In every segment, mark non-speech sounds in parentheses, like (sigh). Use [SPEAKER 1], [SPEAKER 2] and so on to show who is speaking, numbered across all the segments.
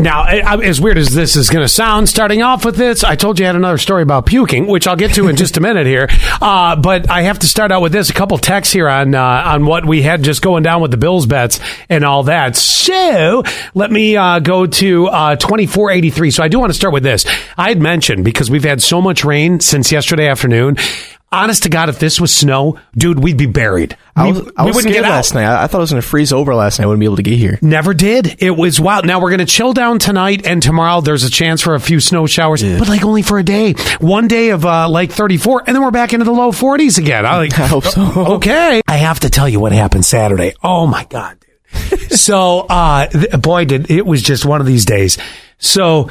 [SPEAKER 1] Now, as weird as this is going to sound, starting off with this, I told you I had another story about puking, which I'll get to in just a minute here. Uh, but I have to start out with this. A couple texts here on uh, on what we had just going down with the Bills bets and all that. So let me uh, go to uh, twenty four eighty three. So I do want to start with this. I had mentioned because we've had so much rain since yesterday afternoon. Honest to God, if this was snow, dude, we'd be buried.
[SPEAKER 2] I
[SPEAKER 1] We-
[SPEAKER 2] was,
[SPEAKER 1] we wouldn't get out.
[SPEAKER 2] last night. I, I thought it was going to freeze over last night. I wouldn't be able to get here.
[SPEAKER 1] Never did. It was wild. Now we're going to chill down tonight and tomorrow. There's a chance for a few snow showers, but like only for a day. One day of uh, like 34, and then we're back into the low 40s again. I like. (laughs)
[SPEAKER 2] I hope so. (laughs)
[SPEAKER 1] Okay. I have to tell you what happened Saturday. Oh my god, dude. (laughs) so, uh, th- boy, did it was just one of these days. So.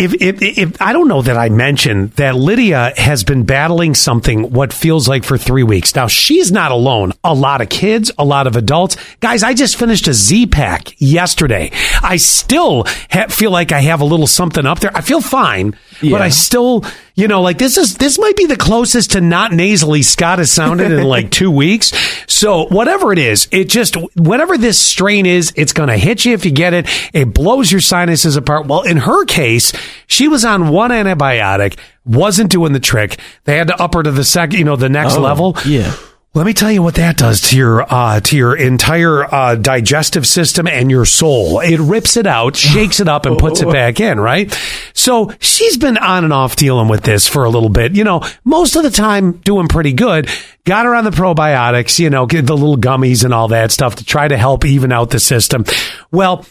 [SPEAKER 1] If, if, if I don't know that I mentioned that Lydia has been battling something what feels like for three weeks now. She's not alone. A lot of kids, a lot of adults, guys. I just finished a Z pack yesterday. I still ha- feel like I have a little something up there. I feel fine, but I still, you know, like this is this might be the closest to not nasally Scott has sounded in like (laughs) two weeks. So whatever it is, it just whatever this strain is, it's going to hit you if you get it. It blows your sinuses apart. Well, in her case, she was on one antibiotic, wasn't doing the trick. They had to up her to the second, you know, the next
[SPEAKER 2] Oh,
[SPEAKER 1] level.
[SPEAKER 2] yeah.
[SPEAKER 1] Let me tell you what that does to your uh, to your entire uh, digestive system and your soul. It rips it out, shakes it up, and puts it (laughs) back in. Right. So she's been on and off dealing with this for a little bit. You know, most of the time doing pretty good. Got her on the probiotics. You know, the little gummies and all that stuff to try to help even out the system. Well,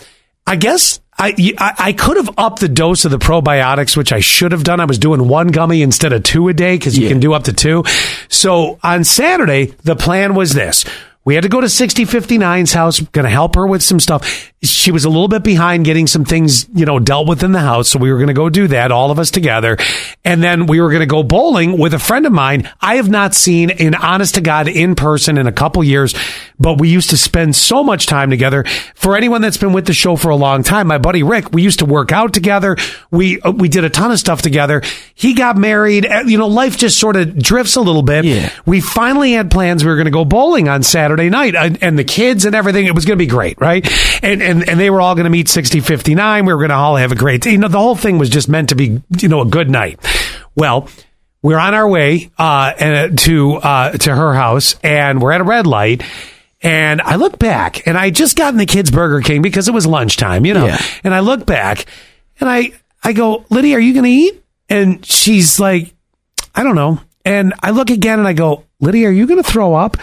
[SPEAKER 1] I guess I, I I could have upped the dose of the probiotics, which I should have done. I was doing one gummy instead of two a day because you
[SPEAKER 2] Yeah.
[SPEAKER 1] can do up to two. So on Saturday, the plan was this. We had to go to 6059's house, going to help her with some stuff. She was a little bit behind getting some things, you know, dealt with in the house. So we were going to go do that, all of us together. And then we were going to go bowling with a friend of mine I have not seen in honest to God in person in a couple years, but we used to spend so much time together. For anyone that's been with the show for a long time, my buddy Rick, we used to work out together. We, uh, we did a ton of stuff together. He got married. Uh, You know, life just sort of drifts a little bit.
[SPEAKER 2] Yeah.
[SPEAKER 1] We finally had plans. We were going to go bowling on Saturday night and, and the kids and everything. It was going to be great, right? And, and, and they were all going to meet 6059. We were going to all have a great, you know, the whole thing was just meant to be, you know, a good night. Well, we're on our way, uh, to, uh, to her house and we're at a red light. And I look back and I just got in the kids Burger King because it was lunchtime, you know,
[SPEAKER 2] Yeah.
[SPEAKER 1] and I look back and I, I go, Lydia, are you going to eat? And she's like, I don't know. And I look again and I go, Lydia, are you going to throw up?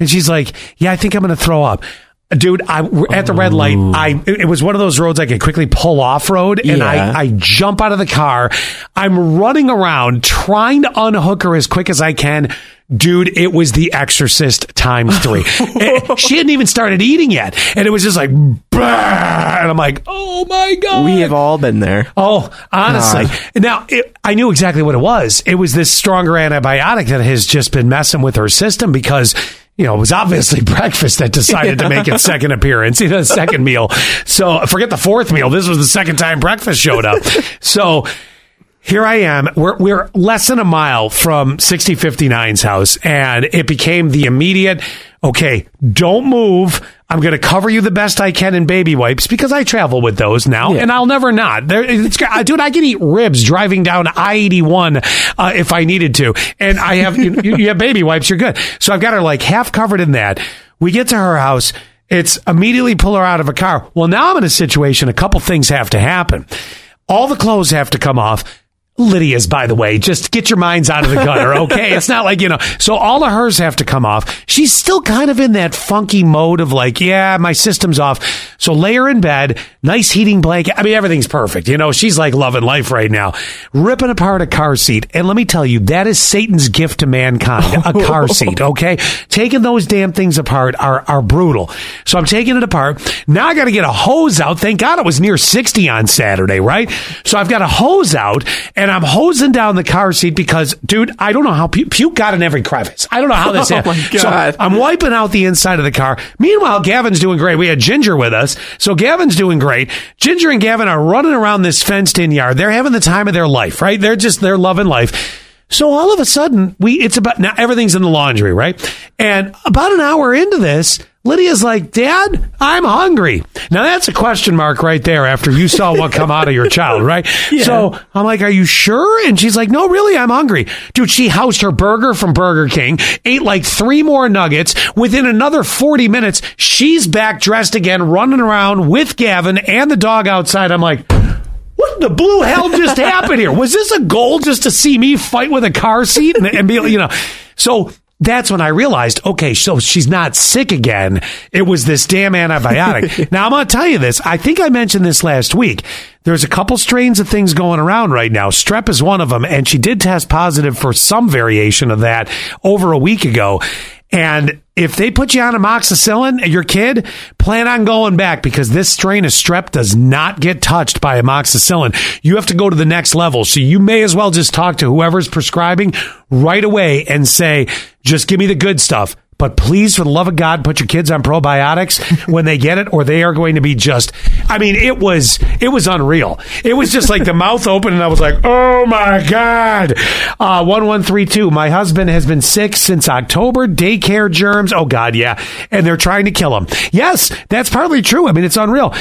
[SPEAKER 1] And she's like, Yeah, I think I'm going to throw up. Dude, I at the red light. I it was one of those roads I could quickly pull off road, and
[SPEAKER 2] Yeah.
[SPEAKER 1] I I jump out of the car. I'm running around trying to unhook her as quick as I can. Dude, it was The Exorcist times (laughs) three. Eh, she hadn't even started eating yet, and it was just like, bah! and I'm like, oh my god,
[SPEAKER 2] We have all been there.
[SPEAKER 1] Oh, honestly.
[SPEAKER 2] God.
[SPEAKER 1] Now, it, I knew exactly what it was. It was this stronger antibiotic that has just been messing with her system because, you know, it was obviously (laughs) breakfast that decided to make its second appearance, you know, second meal. So forget the fourth meal. This was the second time breakfast showed up. (laughs) So here I am. We're, we're less than a mile from 6059's house, and it became the immediate, okay, don't move. I'm going to cover you the best I can in baby wipes because I travel with those now,
[SPEAKER 2] Yeah.
[SPEAKER 1] and I'll never not. There, it's, dude, I can eat ribs driving down I 81 uh, if I needed to, and I have you, you have baby wipes. You're good. So I've got her like half covered in that. We get to her house. It's immediately pull her out of a car. Well, now I'm in a situation. A couple things have to happen. All the clothes have to come off. Lydia's, by the way, just get your minds out of the gutter, okay? it's not like, you know, so all of hers have to come off. She's still kind of in that funky mode of like, yeah, my system's off. So lay her in bed, nice heating blanket. I mean, everything's perfect. You know, she's like loving life right now. Ripping apart a car seat. And let me tell you, that is Satan's gift to mankind, a car (laughs) seat, okay? Taking those damn things apart are, are brutal. So I'm taking it apart. Now I got to get a hose out. Thank God it was near 60 on Saturday, right? So I've got a hose out and I'm hosing down the car seat because, dude, I don't know how pu- puke got in every crevice. I don't know how this (laughs)
[SPEAKER 2] Oh,
[SPEAKER 1] happened. So I'm wiping out the inside of the car. Meanwhile, Gavin's doing great. We had Ginger with us. So Gavin's doing great. Ginger and Gavin are running around this fenced in yard. They're having the time of their life, right? They're just, they're loving life. So all of a sudden, we, it's about, now everything's in the laundry, right? And about an hour into this, Lydia's like, Dad, I'm hungry. Now that's a question mark right there after you saw what come out of your child, right? (laughs) So I'm like, Are you sure? And she's like, No, really, I'm hungry. Dude, she housed her burger from Burger King, ate like three more nuggets. Within another 40 minutes, she's back dressed again, running around with Gavin and the dog outside. I'm like, what the blue hell just happened here? Was this a goal just to see me fight with a car seat and, and be, you know? So that's when I realized, okay, so she's not sick again. It was this damn antibiotic. (laughs) now I'm going to tell you this. I think I mentioned this last week. There's a couple strains of things going around right now. Strep is one of them, and she did test positive for some variation of that over a week ago. And if they put you on amoxicillin, your kid, plan on going back because this strain of strep does not get touched by amoxicillin. You have to go to the next level. So you may as well just talk to whoever's prescribing right away and say, just give me the good stuff. But please, for the love of God, put your kids on probiotics (laughs) when they get it, or they are going to be just. I mean, it was it was unreal. It was just like the mouth open, and I was like, "Oh my God!" Uh, one one three two. My husband has been sick since October. Daycare germs. Oh God, yeah, and they're trying to kill him. Yes, that's partly true. I mean, it's unreal.